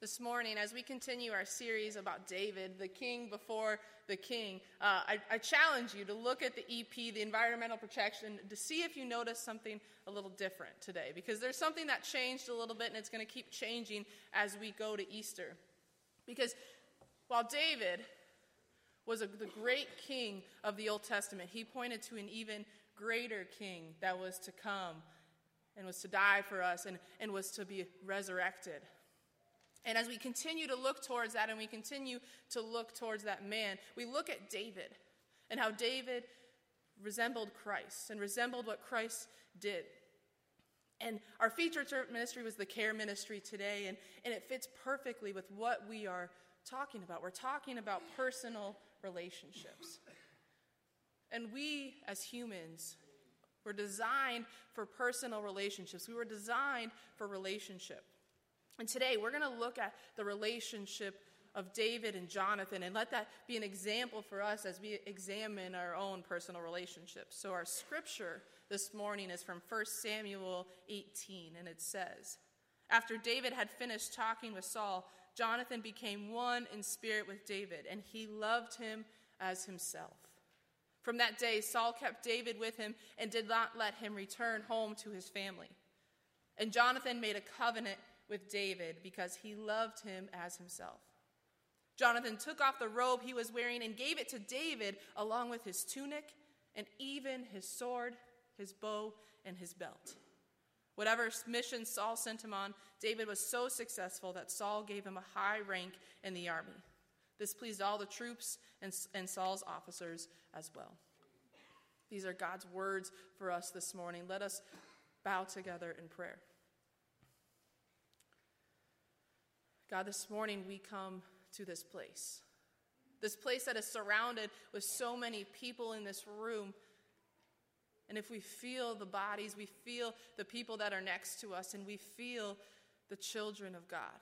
this morning as we continue our series about David, the king before the king. Uh, I, I, challenge you to look at the EP, the environmental protection, to see if you notice something a little different today, because there's something that changed a little bit and it's going to keep changing as we go to Easter. Because while David was a, the great king of the Old Testament, he pointed to an even greater king that was to come and was to die for us and, and was to be resurrected. And as we continue to look towards that and we continue to look towards that man, we look at David and how David resembled Christ and resembled what Christ did. And our featured ministry was the care ministry today, and, and it fits perfectly with what we are talking about. We're talking about personal relationships. And we, as humans, were designed for personal relationships. We were designed for relationship. And today we're going to look at the relationship of David and Jonathan and let that be an example for us as we examine our own personal relationships. So, our scripture this morning is from 1 Samuel 18, and it says After David had finished talking with Saul, Jonathan became one in spirit with David, and he loved him as himself. From that day, Saul kept David with him and did not let him return home to his family. And Jonathan made a covenant with David because he loved him as himself. Jonathan took off the robe he was wearing and gave it to David along with his tunic and even his sword, his bow, and his belt. Whatever mission Saul sent him on, David was so successful that Saul gave him a high rank in the army. This pleased all the troops and, and Saul's officers as well. These are God's words for us this morning. Let us bow together in prayer. God, this morning we come to this place. This place that is surrounded with so many people in this room. And if we feel the bodies, we feel the people that are next to us, and we feel the children of God,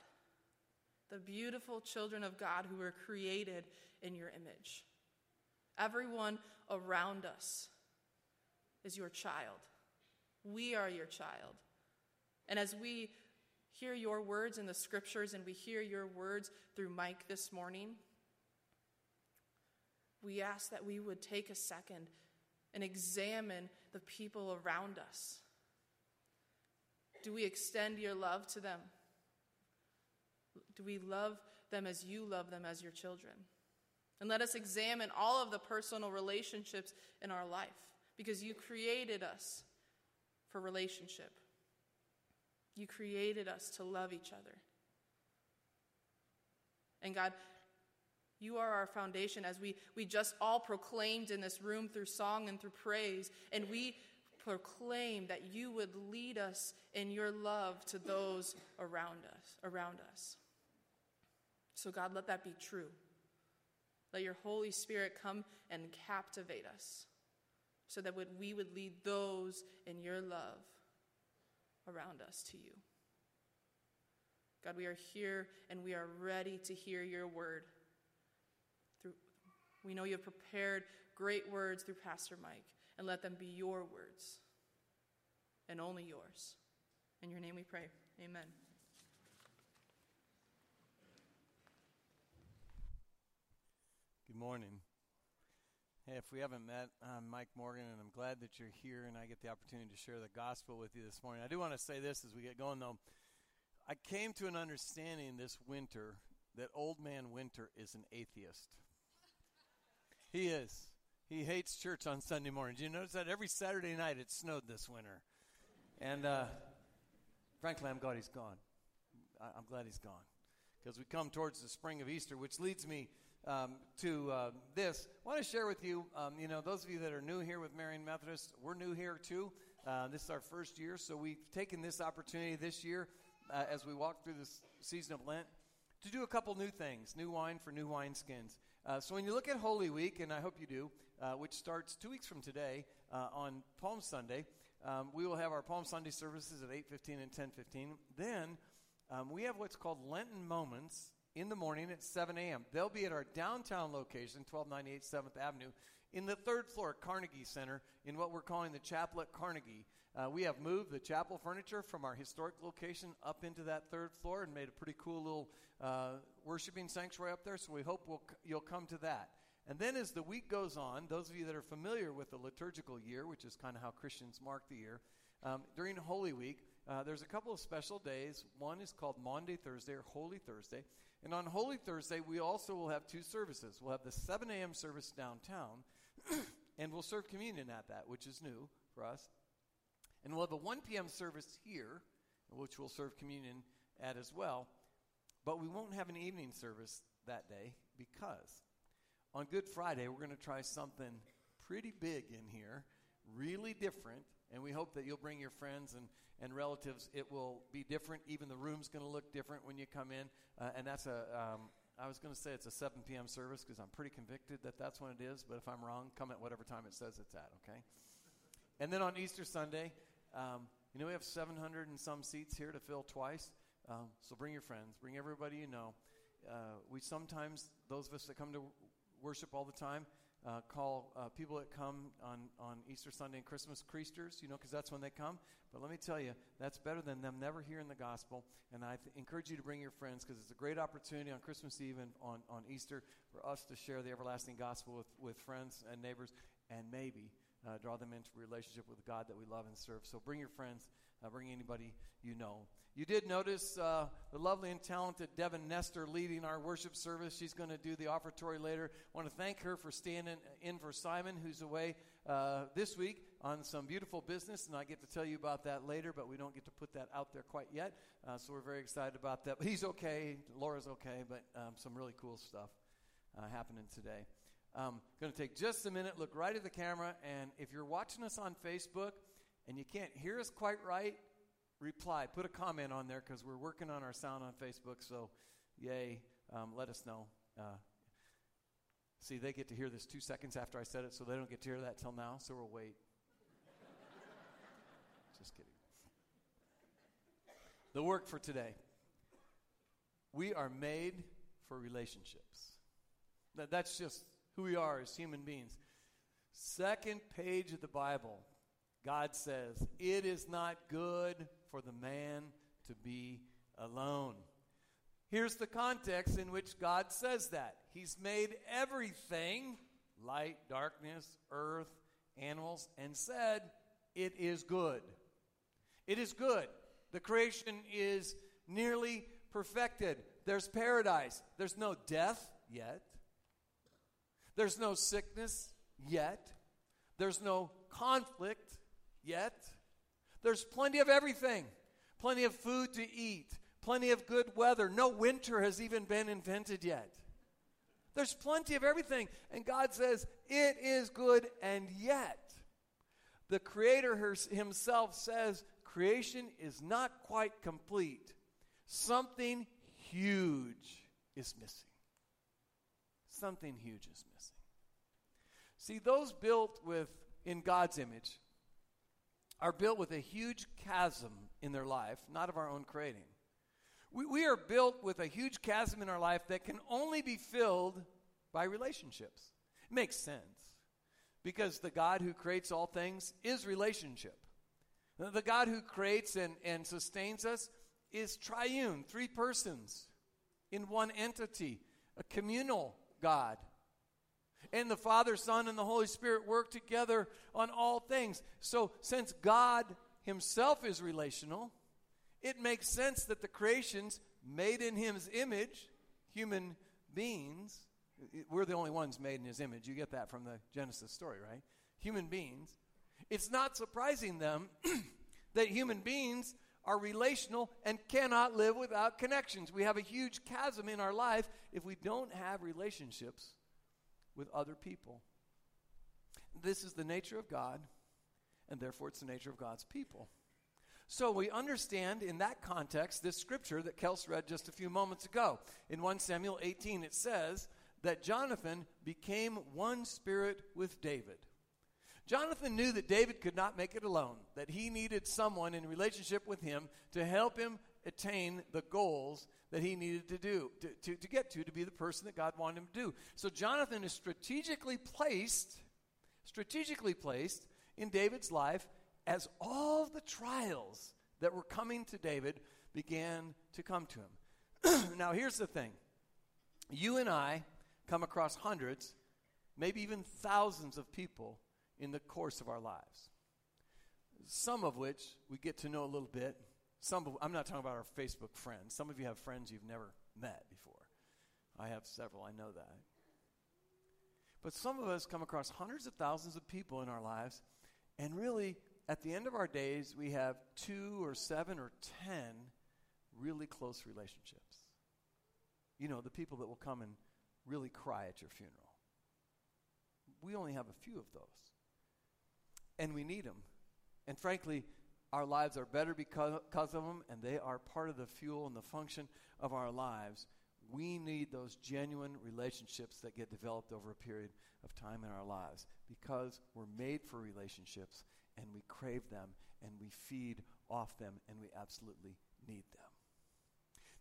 the beautiful children of God who were created in your image. Everyone around us is your child. We are your child. And as we hear your words in the scriptures and we hear your words through Mike this morning, we ask that we would take a second and examine the people around us. Do we extend your love to them? Do we love them as you love them as your children? And let us examine all of the personal relationships in our life because you created us for relationship. You created us to love each other. And God, you are our foundation as we, we just all proclaimed in this room through song and through praise. And we proclaim that you would lead us in your love to those around us, around us. So God, let that be true. Let your Holy Spirit come and captivate us so that we would lead those in your love around us to you. God, we are here and we are ready to hear your word. Through, we know you have prepared great words through Pastor Mike, and let them be your words and only yours. In your name we pray. Amen. Good morning. Hey, if we haven't met, I'm Mike Morgan, and I'm glad that you're here and I get the opportunity to share the gospel with you this morning. I do want to say this as we get going, though. I came to an understanding this winter that old man Winter is an atheist. he is. He hates church on Sunday mornings. You notice that every Saturday night it snowed this winter. And uh, frankly, I'm glad he's gone. I'm glad he's gone. Because we come towards the spring of Easter, which leads me um, to uh, this. I want to share with you, um, you know, those of you that are new here with Marion Methodist, we're new here too. Uh, this is our first year, so we've taken this opportunity this year uh, as we walk through this season of Lent to do a couple new things new wine for new wineskins. Uh, so when you look at Holy Week, and I hope you do, uh, which starts two weeks from today uh, on Palm Sunday, um, we will have our Palm Sunday services at 8.15 and 10.15. Then um, we have what's called Lenten Moments in the morning at 7 a.m. They'll be at our downtown location, 1298 7th Avenue in the third floor Carnegie Center in what we're calling the chapel at Carnegie. Uh, we have moved the chapel furniture from our historic location up into that third floor and made a pretty cool little uh, worshiping sanctuary up there. So we hope we'll, you'll come to that. And then as the week goes on, those of you that are familiar with the liturgical year, which is kind of how Christians mark the year, um, during Holy Week, uh, there's a couple of special days. One is called Maundy Thursday or Holy Thursday. And on Holy Thursday, we also will have two services. We'll have the 7 a.m. service downtown, and we'll serve communion at that, which is new for us. And we'll have a 1 p.m. service here, which we'll serve communion at as well. But we won't have an evening service that day because on Good Friday, we're going to try something pretty big in here, really different. And we hope that you'll bring your friends and, and relatives. It will be different. Even the room's going to look different when you come in. Uh, and that's a, um, I was going to say it's a 7 p.m. service because I'm pretty convicted that that's when it is. But if I'm wrong, come at whatever time it says it's at, okay? And then on Easter Sunday, um, you know, we have 700 and some seats here to fill twice. Um, so bring your friends, bring everybody you know. Uh, we sometimes, those of us that come to worship all the time, uh, call uh, people that come on, on Easter Sunday and Christmas creasters, you know, because that's when they come. But let me tell you, that's better than them never hearing the gospel. And I th- encourage you to bring your friends because it's a great opportunity on Christmas Eve and on, on Easter for us to share the everlasting gospel with, with friends and neighbors and maybe uh, draw them into relationship with God that we love and serve. So bring your friends, uh, bring anybody you know. You did notice uh, the lovely and talented Devin Nestor leading our worship service. She's going to do the offertory later. I want to thank her for standing in for Simon, who's away uh, this week on some beautiful business, and I get to tell you about that later, but we don't get to put that out there quite yet. Uh, so we're very excited about that. But he's okay, Laura's okay, but um, some really cool stuff uh, happening today. I'm going to take just a minute, look right at the camera, and if you're watching us on Facebook and you can't hear us quite right, reply. Put a comment on there because we're working on our sound on Facebook, so yay, um, let us know. Uh, see, they get to hear this two seconds after I said it, so they don't get to hear that till now, so we'll wait. Just kidding. The work for today. We are made for relationships. That, that's just who we are as human beings. Second page of the Bible, God says, It is not good for the man to be alone. Here's the context in which God says that He's made everything light, darkness, earth, animals, and said, It is good. It is good. The creation is nearly perfected. There's paradise. There's no death yet. There's no sickness yet. There's no conflict yet. There's plenty of everything plenty of food to eat, plenty of good weather. No winter has even been invented yet. There's plenty of everything. And God says, It is good, and yet, the Creator Himself says, creation is not quite complete. Something huge is missing. Something huge is missing. See, those built with in God's image are built with a huge chasm in their life, not of our own creating. We, we are built with a huge chasm in our life that can only be filled by relationships. It makes sense because the God who creates all things is relationship. The God who creates and, and sustains us is triune, three persons in one entity, a communal God and the Father, Son, and the Holy Spirit work together on all things. So, since God Himself is relational, it makes sense that the creations made in His image, human beings, we're the only ones made in His image. You get that from the Genesis story, right? Human beings. It's not surprising them that human beings are relational and cannot live without connections. We have a huge chasm in our life if we don't have relationships with other people. This is the nature of God, and therefore it's the nature of God's people. So we understand in that context this scripture that Kels read just a few moments ago. In 1 Samuel 18, it says that Jonathan became one spirit with David. Jonathan knew that David could not make it alone, that he needed someone in relationship with him to help him attain the goals that he needed to do, to, to, to get to, to be the person that God wanted him to do. So Jonathan is strategically placed strategically placed in David's life as all the trials that were coming to David began to come to him. now, here's the thing you and I come across hundreds, maybe even thousands of people in the course of our lives. Some of which we get to know a little bit. Some I'm not talking about our Facebook friends. Some of you have friends you've never met before. I have several, I know that. But some of us come across hundreds of thousands of people in our lives, and really, at the end of our days, we have two or seven or ten really close relationships. You know, the people that will come and really cry at your funeral. We only have a few of those. And we need them. And frankly, our lives are better because, of them, and they are part of the fuel and the function of our lives. We need those genuine relationships that get developed over a period of time in our lives because we're made for relationships and we crave them and we feed off them and we absolutely need them.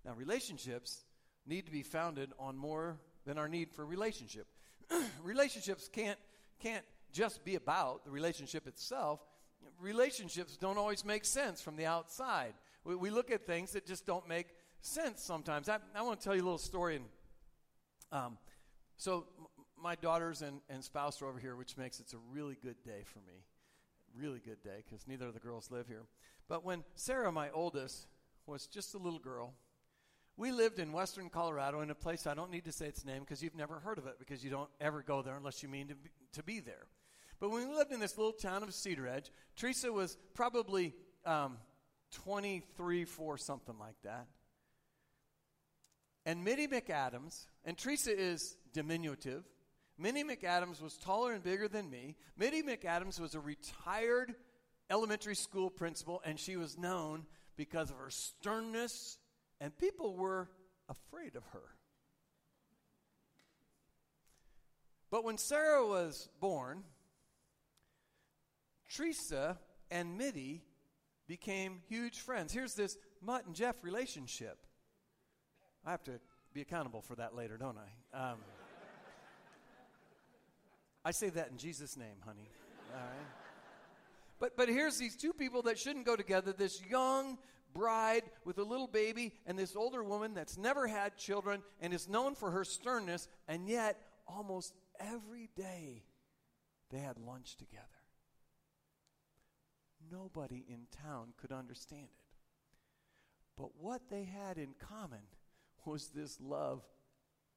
Now, relationships need to be founded on more than our need for relationship. relationships can't, can't just be about the relationship itself. Relationships don't always make sense from the outside. We, we look at things that just don't make sense sometimes. I, I want to tell you a little story. And, um, so, my daughters and, and spouse are over here, which makes it a really good day for me. Really good day because neither of the girls live here. But when Sarah, my oldest, was just a little girl, we lived in western Colorado in a place I don't need to say its name because you've never heard of it because you don't ever go there unless you mean to be, to be there. But when we lived in this little town of Cedar Edge, Teresa was probably um, 23, 4, something like that. And Mitty McAdams, and Teresa is diminutive. Minnie McAdams was taller and bigger than me. Mitty McAdams was a retired elementary school principal, and she was known because of her sternness, and people were afraid of her. But when Sarah was born, Teresa and Mitty became huge friends. Here's this Mutt and Jeff relationship. I have to be accountable for that later, don't I? Um, I say that in Jesus' name, honey. All right. But but here's these two people that shouldn't go together. This young bride with a little baby, and this older woman that's never had children and is known for her sternness, and yet almost every day they had lunch together. Nobody in town could understand it. But what they had in common was this love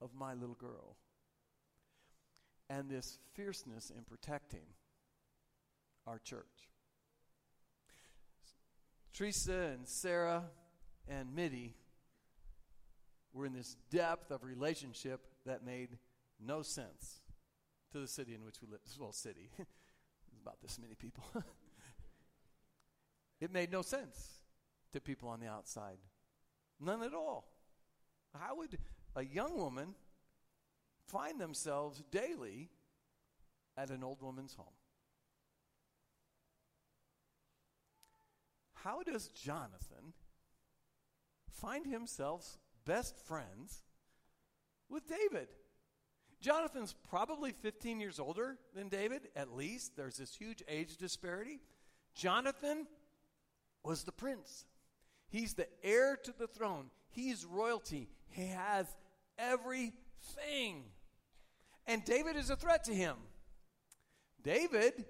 of my little girl and this fierceness in protecting our church. Teresa and Sarah and Mitty were in this depth of relationship that made no sense to the city in which we live. Well, city. about this many people. It made no sense to people on the outside. None at all. How would a young woman find themselves daily at an old woman's home? How does Jonathan find himself best friends with David? Jonathan's probably 15 years older than David, at least. There's this huge age disparity. Jonathan was the prince, he's the heir to the throne, he's royalty, he has everything. And David is a threat to him. David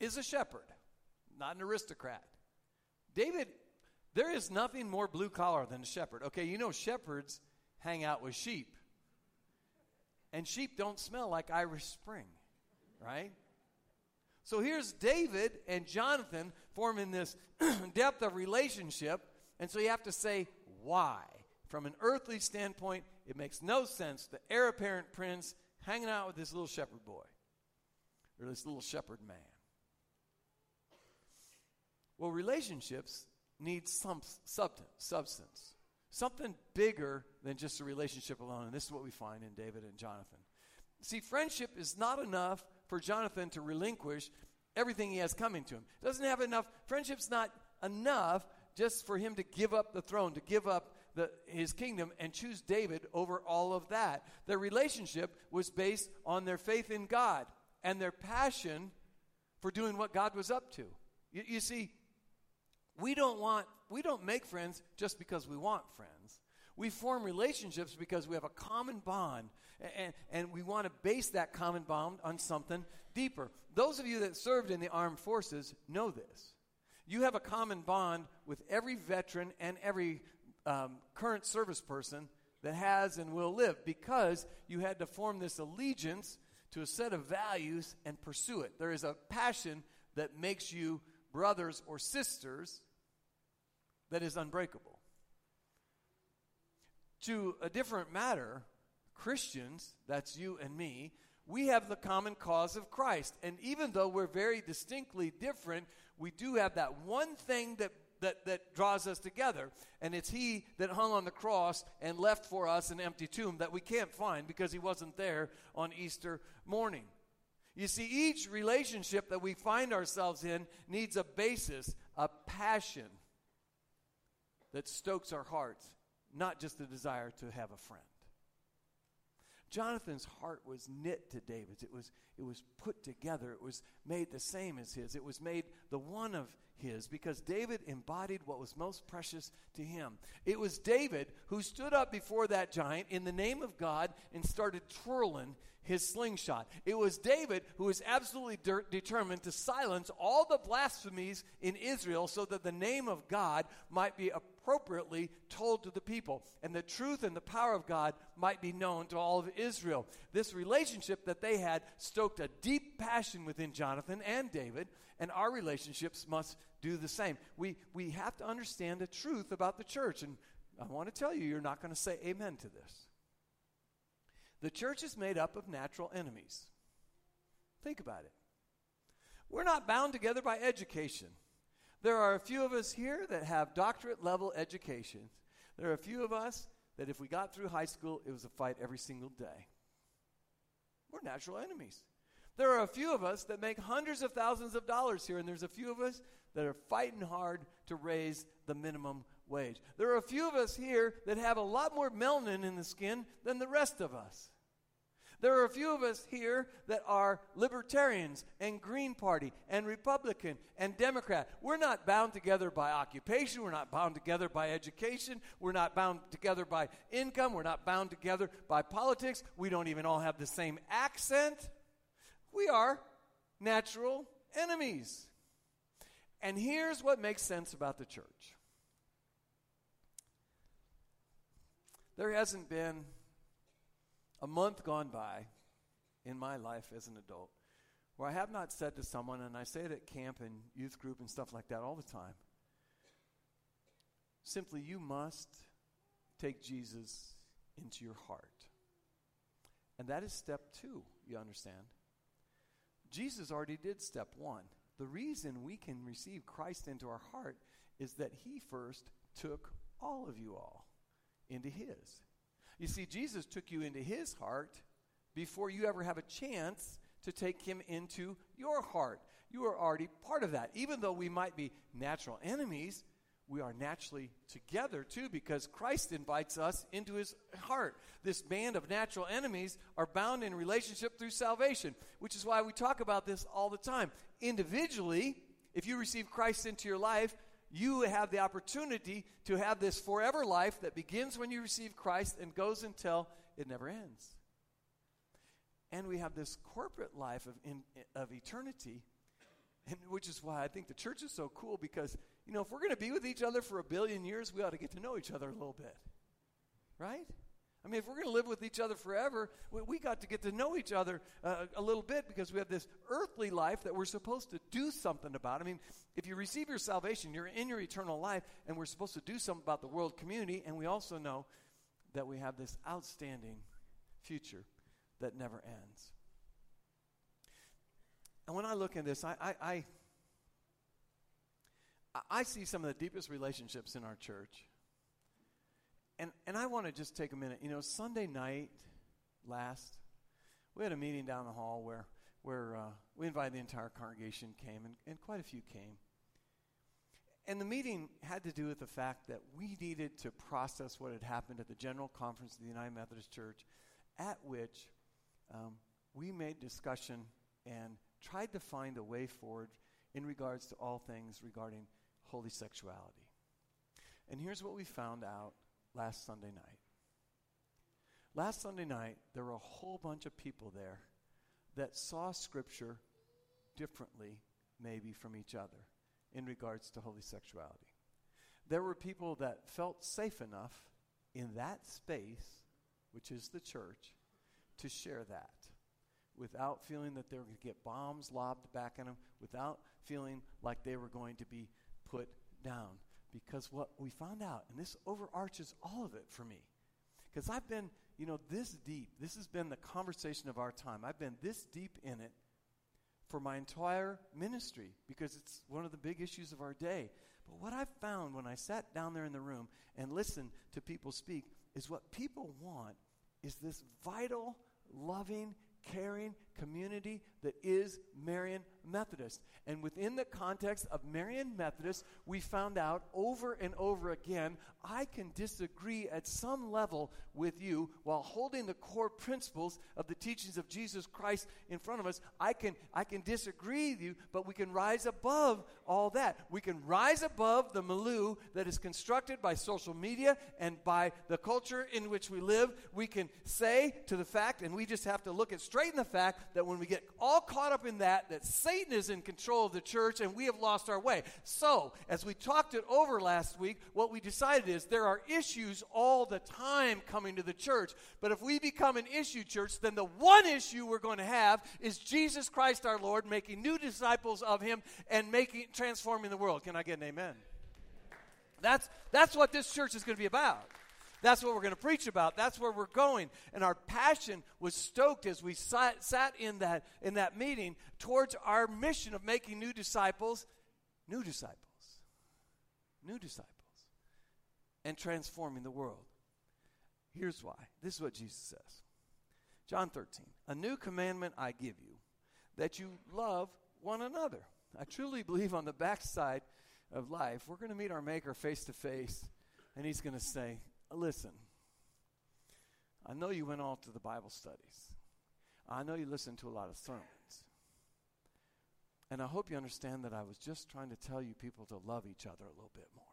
is a shepherd, not an aristocrat. David, there is nothing more blue collar than a shepherd. Okay, you know shepherds hang out with sheep. And sheep don't smell like Irish Spring, right? So here's David and Jonathan forming this depth of relationship. And so you have to say, why? From an earthly standpoint, it makes no sense. The heir apparent prince hanging out with this little shepherd boy or this little shepherd man. Well, relationships need some substance, substance, something bigger than just a relationship alone. And this is what we find in David and Jonathan. See, friendship is not enough for Jonathan to relinquish everything he has coming to him. Doesn't have enough. Friendship's not enough just for him to give up the throne, to give up the, his kingdom and choose David over all of that. Their relationship was based on their faith in God. and their passion for doing what God was up to. You, you see, we don't want, we don't make friends just because we want friends. We form relationships because we have a common bond, and, and we want to base that common bond on something deeper. Those of you that served in the armed forces know this. You have a common bond with every veteran and every um, current service person that has and will live because you had to form this allegiance to a set of values and pursue it. There is a passion that makes you brothers or sisters that is unbreakable. To a different matter, Christians, that's you and me, we have the common cause of Christ. And even though we're very distinctly different, we do have that one thing that, that, that draws us together. And it's He that hung on the cross and left for us an empty tomb that we can't find because He wasn't there on Easter morning. You see, each relationship that we find ourselves in needs a basis, a passion that stokes our hearts, not just the desire to have a friend. Jonathan's heart was knit to David's. It was, it was put together. It was made the same as his. It was made the one of his because David embodied what was most precious to him. It was David who stood up before that giant in the name of God and started twirling his slingshot. It was David who was absolutely de- determined to silence all the blasphemies in Israel so that the name of God might be appropriately told to the people and the truth and the power of God might be known to all of Israel. This relationship that they had stoked a deep passion within Jonathan and David, and our relationships must do the same. We, we have to understand the truth about the church, and I want to tell you, you're not going to say amen to this. The church is made up of natural enemies. Think about it. We're not bound together by education. There are a few of us here that have doctorate level education. There are a few of us that if we got through high school, it was a fight every single day. We're natural enemies. There are a few of us that make hundreds of thousands of dollars here, and there's a few of us that are fighting hard to raise the minimum wage. There are a few of us here that have a lot more melanin in the skin than the rest of us. There are a few of us here that are libertarians and Green Party and Republican and Democrat. We're not bound together by occupation. We're not bound together by education. We're not bound together by income. We're not bound together by politics. We don't even all have the same accent. We are natural enemies. And here's what makes sense about the church there hasn't been a month gone by in my life as an adult where I have not said to someone, and I say it at camp and youth group and stuff like that all the time simply, you must take Jesus into your heart. And that is step two, you understand? Jesus already did step one. The reason we can receive Christ into our heart is that he first took all of you all into his. You see, Jesus took you into his heart before you ever have a chance to take him into your heart. You are already part of that. Even though we might be natural enemies, we are naturally together too because Christ invites us into his heart. This band of natural enemies are bound in relationship through salvation, which is why we talk about this all the time. Individually, if you receive Christ into your life, you have the opportunity to have this forever life that begins when you receive Christ and goes until it never ends. And we have this corporate life of, in, of eternity, and which is why I think the church is so cool because, you know, if we're going to be with each other for a billion years, we ought to get to know each other a little bit. Right? I mean, if we're going to live with each other forever, we, we got to get to know each other uh, a little bit because we have this earthly life that we're supposed to do something about. I mean, if you receive your salvation, you're in your eternal life, and we're supposed to do something about the world community, and we also know that we have this outstanding future that never ends. And when I look at this, I, I, I, I see some of the deepest relationships in our church and, and I want to just take a minute. You know, Sunday night last, we had a meeting down the hall where, where uh, we invited the entire congregation came, and, and quite a few came. And the meeting had to do with the fact that we needed to process what had happened at the General Conference of the United Methodist Church, at which um, we made discussion and tried to find a way forward in regards to all things regarding holy sexuality. And here's what we found out last Sunday night. Last Sunday night, there were a whole bunch of people there that saw Scripture differently, maybe from each other, in regards to holy sexuality. There were people that felt safe enough in that space, which is the church, to share that without feeling that they were going to get bombs lobbed back at them, without feeling like they were going to be put down. Because what we found out, and this overarches all of it for me, because I've been, you know, this deep, this has been the conversation of our time. I've been this deep in it for my entire ministry because it's one of the big issues of our day. But what I found when I sat down there in the room and listened to people speak is what people want is this vital, loving, caring community that is Marion Methodist. And within the context of Marion Methodist, we found out over and over again I can disagree at some level with you while holding the core principles of the teachings of Jesus Christ in front of us. I can, I can disagree with you, but we can rise above all that. We can rise above the milieu that is constructed by social media and by the culture in which we live. We can say to the fact, and we just have to look at straight in the fact that when we get all caught up in that, that Satan is in control of the church and we have lost our way. So, as we talked it over last week, what we decided is there are issues all the time coming to the church. But if we become an issue church, then the one issue we're going to have is Jesus Christ our Lord making new disciples of him and making transforming the world. Can I get an amen? That's that's what this church is going to be about. That's what we're going to preach about. That's where we're going. And our passion was stoked as we sat, sat in, that, in that meeting towards our mission of making new disciples, new disciples, new disciples, and transforming the world. Here's why. This is what Jesus says John 13. A new commandment I give you, that you love one another. I truly believe on the backside of life, we're going to meet our Maker face to face, and He's going to say, Listen, I know you went all to the Bible studies. I know you listened to a lot of sermons. And I hope you understand that I was just trying to tell you people to love each other a little bit more.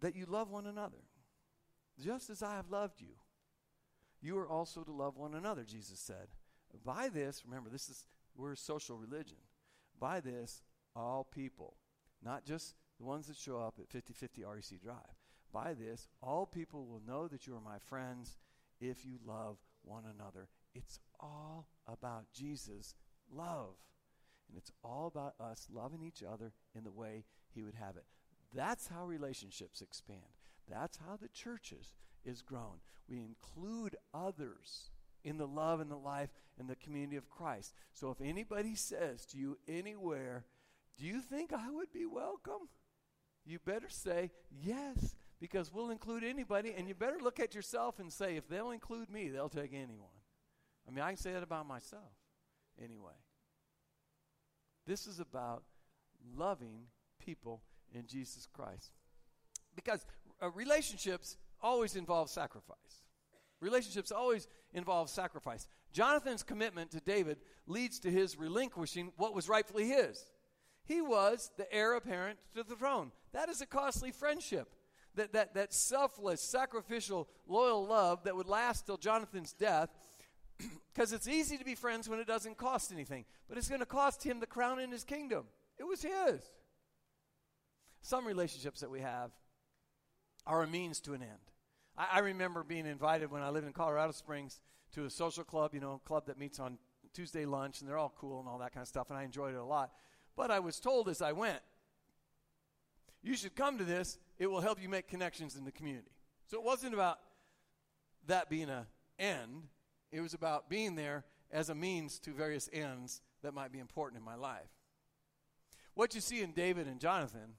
That you love one another. Just as I have loved you, you are also to love one another, Jesus said. By this, remember, this is we're a social religion. By this, all people, not just the ones that show up at 5050 REC Drive. By this, all people will know that you are my friends if you love one another. It's all about Jesus' love. And it's all about us loving each other in the way He would have it. That's how relationships expand. That's how the churches is grown. We include others in the love and the life and the community of Christ. So if anybody says to you anywhere, Do you think I would be welcome? You better say yes because we'll include anybody and you better look at yourself and say if they'll include me they'll take anyone. I mean i can say that about myself anyway. This is about loving people in jesus christ. Because uh, relationships always involve sacrifice. Relationships always involve sacrifice. Jonathan's commitment to david leads to his relinquishing what was rightfully his. He was the heir apparent to the throne. That is a costly friendship. That, that, that selfless, sacrificial, loyal love that would last till Jonathan's death. Because it's easy to be friends when it doesn't cost anything. But it's going to cost him the crown in his kingdom. It was his. Some relationships that we have are a means to an end. I, I remember being invited when I lived in Colorado Springs to a social club, you know, club that meets on Tuesday lunch, and they're all cool and all that kind of stuff, and I enjoyed it a lot. But I was told as I went, you should come to this. It will help you make connections in the community. So it wasn't about that being an end, it was about being there as a means to various ends that might be important in my life. What you see in David and Jonathan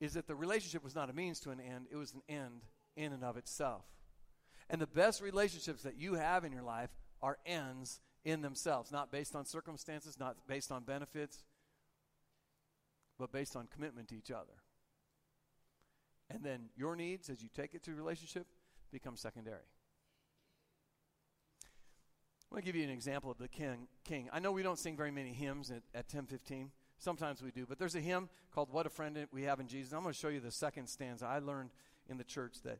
is that the relationship was not a means to an end, it was an end in and of itself. And the best relationships that you have in your life are ends in themselves, not based on circumstances, not based on benefits, but based on commitment to each other. And then your needs, as you take it to relationship, become secondary. I want to give you an example of the king. king. I know we don't sing very many hymns at, at 1015. Sometimes we do, but there's a hymn called What a Friend We Have in Jesus. I'm going to show you the second stanza. I learned in the church that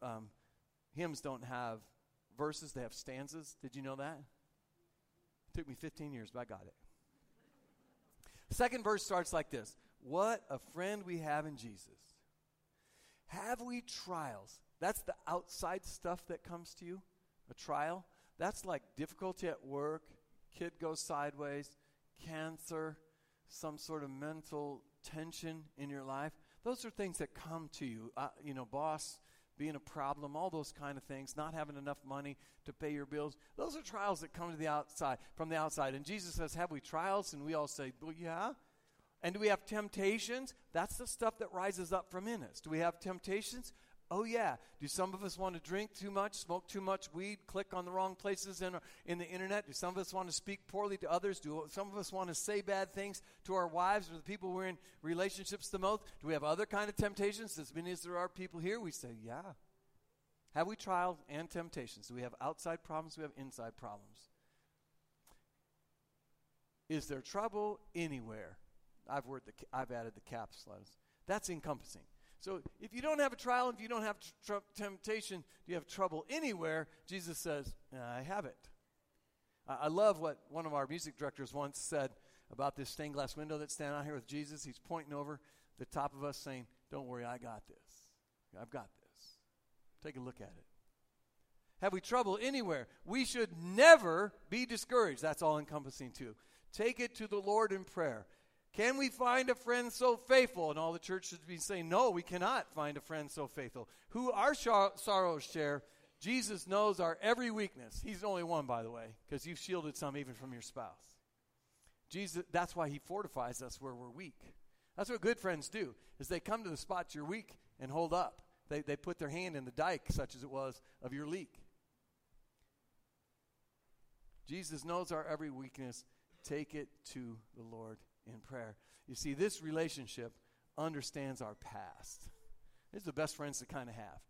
um, hymns don't have verses, they have stanzas. Did you know that? It took me 15 years, but I got it. Second verse starts like this What a friend we have in Jesus. Have we trials? That's the outside stuff that comes to you, a trial. That's like difficulty at work, kid goes sideways, cancer, some sort of mental tension in your life. Those are things that come to you. Uh, you know, boss being a problem, all those kind of things, not having enough money to pay your bills. Those are trials that come to the outside, from the outside. And Jesus says, "Have we trials?" And we all say, "Well, yeah." And do we have temptations? That's the stuff that rises up from in us. Do we have temptations? Oh, yeah. Do some of us want to drink too much, smoke too much weed, click on the wrong places in, in the internet? Do some of us want to speak poorly to others? Do some of us want to say bad things to our wives or the people we're in relationships the most? Do we have other kind of temptations? As many as there are people here, we say, yeah. Have we trials and temptations? Do we have outside problems? Do we have inside problems? Is there trouble anywhere? I've, the, I've added the caps letters. That's encompassing. So if you don't have a trial, if you don't have tr- temptation, do you have trouble anywhere? Jesus says, I have it. I-, I love what one of our music directors once said about this stained glass window that's standing out here with Jesus. He's pointing over the top of us saying, Don't worry, I got this. I've got this. Take a look at it. Have we trouble anywhere? We should never be discouraged. That's all encompassing, too. Take it to the Lord in prayer. Can we find a friend so faithful? And all the church should be saying, No, we cannot find a friend so faithful. Who our sorrows share, Jesus knows our every weakness. He's the only one, by the way, because you've shielded some even from your spouse. Jesus, that's why he fortifies us where we're weak. That's what good friends do, is they come to the spots you're weak and hold up. They, they put their hand in the dike, such as it was, of your leak. Jesus knows our every weakness. Take it to the Lord in prayer. You see, this relationship understands our past. It's the best friends to kind of have.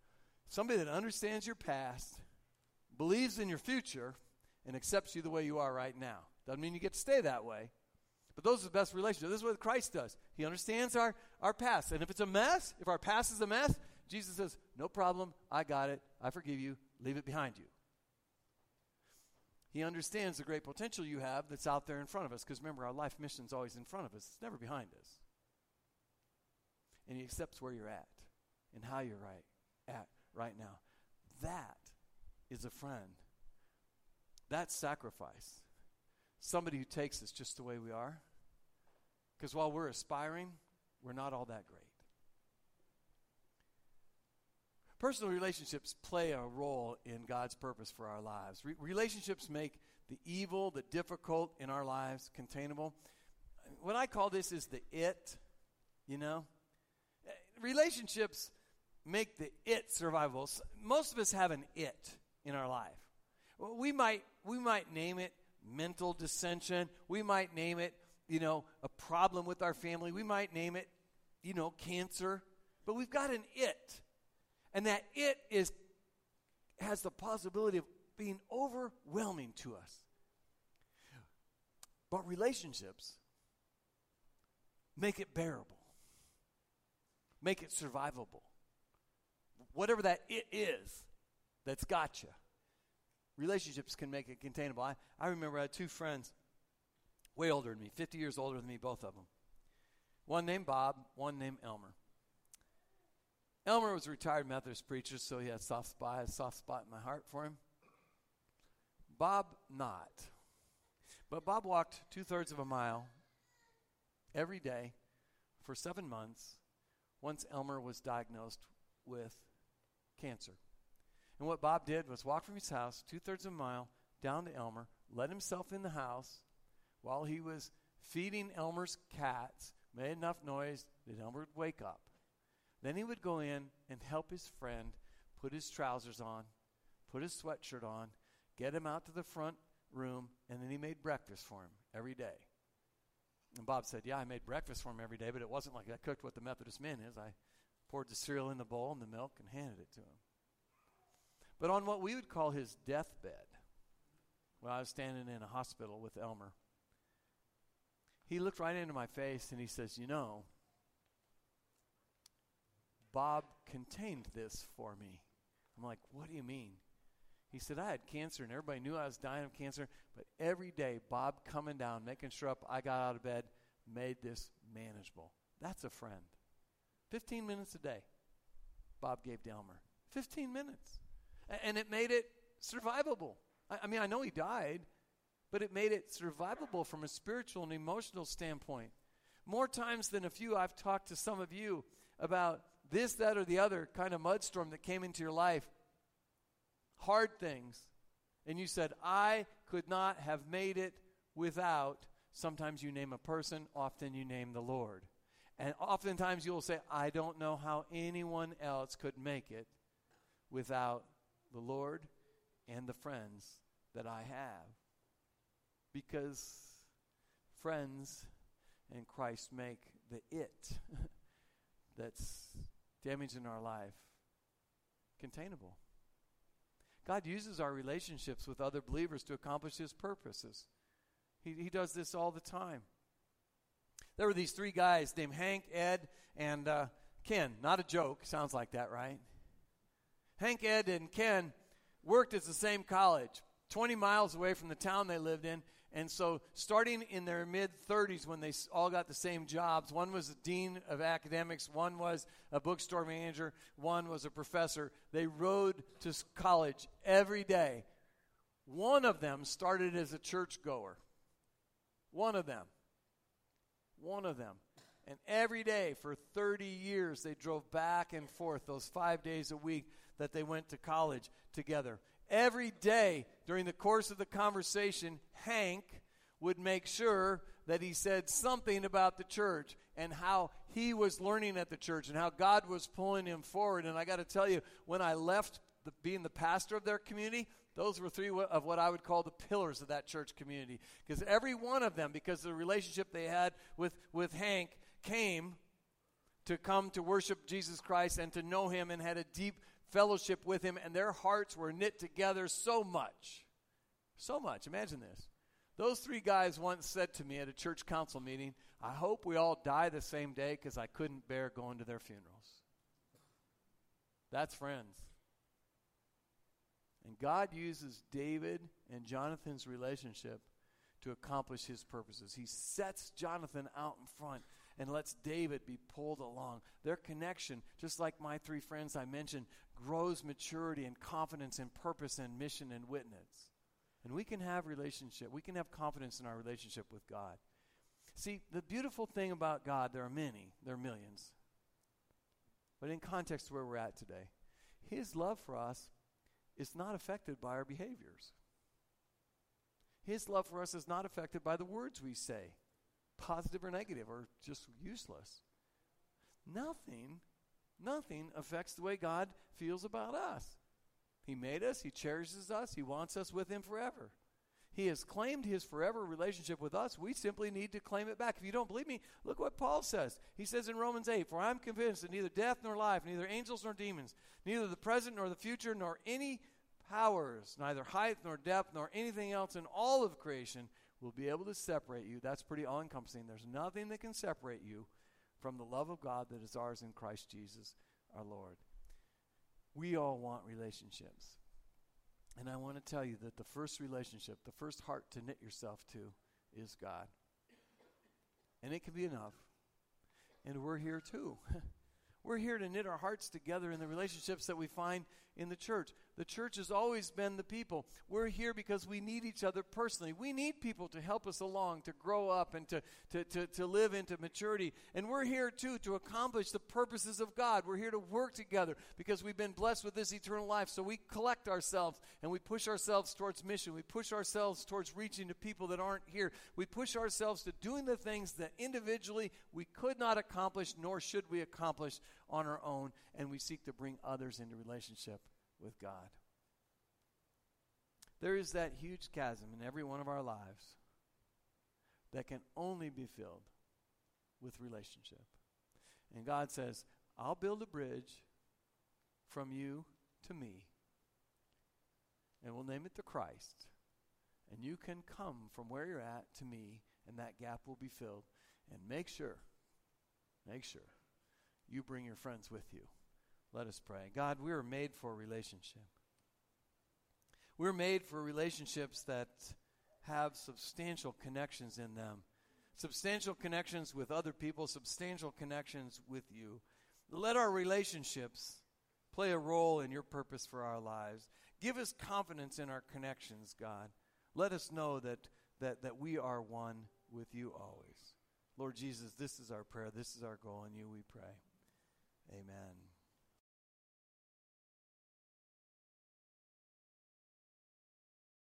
Somebody that understands your past, believes in your future, and accepts you the way you are right now. Doesn't mean you get to stay that way. But those are the best relationships. This is what Christ does. He understands our, our past. And if it's a mess, if our past is a mess, Jesus says, No problem. I got it. I forgive you. Leave it behind you. He understands the great potential you have that's out there in front of us. Because remember, our life mission is always in front of us, it's never behind us. And He accepts where you're at and how you're right at right now. That is a friend. That's sacrifice. Somebody who takes us just the way we are. Because while we're aspiring, we're not all that great. Personal relationships play a role in God's purpose for our lives. Re- relationships make the evil, the difficult in our lives containable. What I call this is the it, you know? Relationships make the it survivable. Most of us have an it in our life. We might we might name it mental dissension. We might name it, you know, a problem with our family. We might name it, you know, cancer. But we've got an it and that it is has the possibility of being overwhelming to us. But relationships make it bearable, make it survivable. Whatever that it is that's got you, relationships can make it containable. I, I remember I had two friends, way older than me, 50 years older than me, both of them. One named Bob, one named Elmer. Elmer was a retired Methodist preacher, so he had a soft spot, a soft spot in my heart for him. Bob, not. But Bob walked two thirds of a mile every day for seven months once Elmer was diagnosed with cancer. And what Bob did was walk from his house two thirds of a mile down to Elmer, let himself in the house while he was feeding Elmer's cats, made enough noise that Elmer would wake up. Then he would go in and help his friend put his trousers on, put his sweatshirt on, get him out to the front room, and then he made breakfast for him every day. And Bob said, Yeah, I made breakfast for him every day, but it wasn't like I cooked what the Methodist men is. I poured the cereal in the bowl and the milk and handed it to him. But on what we would call his deathbed, when I was standing in a hospital with Elmer. He looked right into my face and he says, You know, Bob contained this for me. I'm like, What do you mean? He said, I had cancer and everybody knew I was dying of cancer, but every day, Bob coming down, making sure up I got out of bed, made this manageable. That's a friend. 15 minutes a day, Bob gave Delmer. 15 minutes. And it made it survivable. I mean, I know he died, but it made it survivable from a spiritual and emotional standpoint. More times than a few, I've talked to some of you about this, that, or the other kind of mudstorm that came into your life hard things, and you said, I could not have made it without, sometimes you name a person, often you name the Lord. And oftentimes you'll say, I don't know how anyone else could make it without the Lord and the friends that I have. Because friends and Christ make the it that's damaging our life containable. God uses our relationships with other believers to accomplish His purposes. He, he does this all the time. There were these three guys named Hank, Ed, and uh, Ken. Not a joke. Sounds like that, right? Hank, Ed, and Ken worked at the same college, 20 miles away from the town they lived in, and so, starting in their mid 30s, when they all got the same jobs, one was a dean of academics, one was a bookstore manager, one was a professor. They rode to college every day. One of them started as a churchgoer. One of them. One of them. And every day for 30 years, they drove back and forth those five days a week that they went to college together. Every day during the course of the conversation, Hank would make sure that he said something about the church and how he was learning at the church and how God was pulling him forward. And I got to tell you, when I left the, being the pastor of their community, those were three of what I would call the pillars of that church community. Because every one of them, because of the relationship they had with, with Hank, came to come to worship Jesus Christ and to know him and had a deep fellowship with him, and their hearts were knit together so much. So much. Imagine this. Those three guys once said to me at a church council meeting, I hope we all die the same day because I couldn't bear going to their funerals. That's friends. And God uses David and Jonathan's relationship to accomplish his purposes. He sets Jonathan out in front and lets David be pulled along. Their connection, just like my three friends I mentioned, grows maturity and confidence and purpose and mission and witness. And we can have relationship. We can have confidence in our relationship with God. See, the beautiful thing about God, there are many, there are millions. But in context where we're at today, his love for us is not affected by our behaviors. His love for us is not affected by the words we say, positive or negative, or just useless. Nothing Nothing affects the way God feels about us. He made us, He cherishes us, He wants us with Him forever. He has claimed His forever relationship with us. We simply need to claim it back. If you don't believe me, look what Paul says. He says in Romans 8 For I'm convinced that neither death nor life, neither angels nor demons, neither the present nor the future, nor any powers, neither height nor depth, nor anything else in all of creation will be able to separate you. That's pretty all encompassing. There's nothing that can separate you from the love of God that is ours in Christ Jesus our Lord. We all want relationships. And I want to tell you that the first relationship, the first heart to knit yourself to, is God. And it can be enough. And we're here too. we're here to knit our hearts together in the relationships that we find in the church. The church has always been the people. We're here because we need each other personally. We need people to help us along, to grow up, and to, to, to, to live into maturity. And we're here too to accomplish the purposes of God. We're here to work together because we've been blessed with this eternal life. So we collect ourselves and we push ourselves towards mission. We push ourselves towards reaching to people that aren't here. We push ourselves to doing the things that individually we could not accomplish, nor should we accomplish on our own. And we seek to bring others into relationship with God. There is that huge chasm in every one of our lives that can only be filled with relationship. And God says, I'll build a bridge from you to me. And we'll name it the Christ. And you can come from where you're at to me, and that gap will be filled. And make sure, make sure you bring your friends with you. Let us pray. God, we are made for a relationship. We're made for relationships that have substantial connections in them, substantial connections with other people, substantial connections with you. Let our relationships play a role in your purpose for our lives. Give us confidence in our connections, God. Let us know that, that, that we are one with you always. Lord Jesus, this is our prayer. This is our goal. In you we pray. Amen.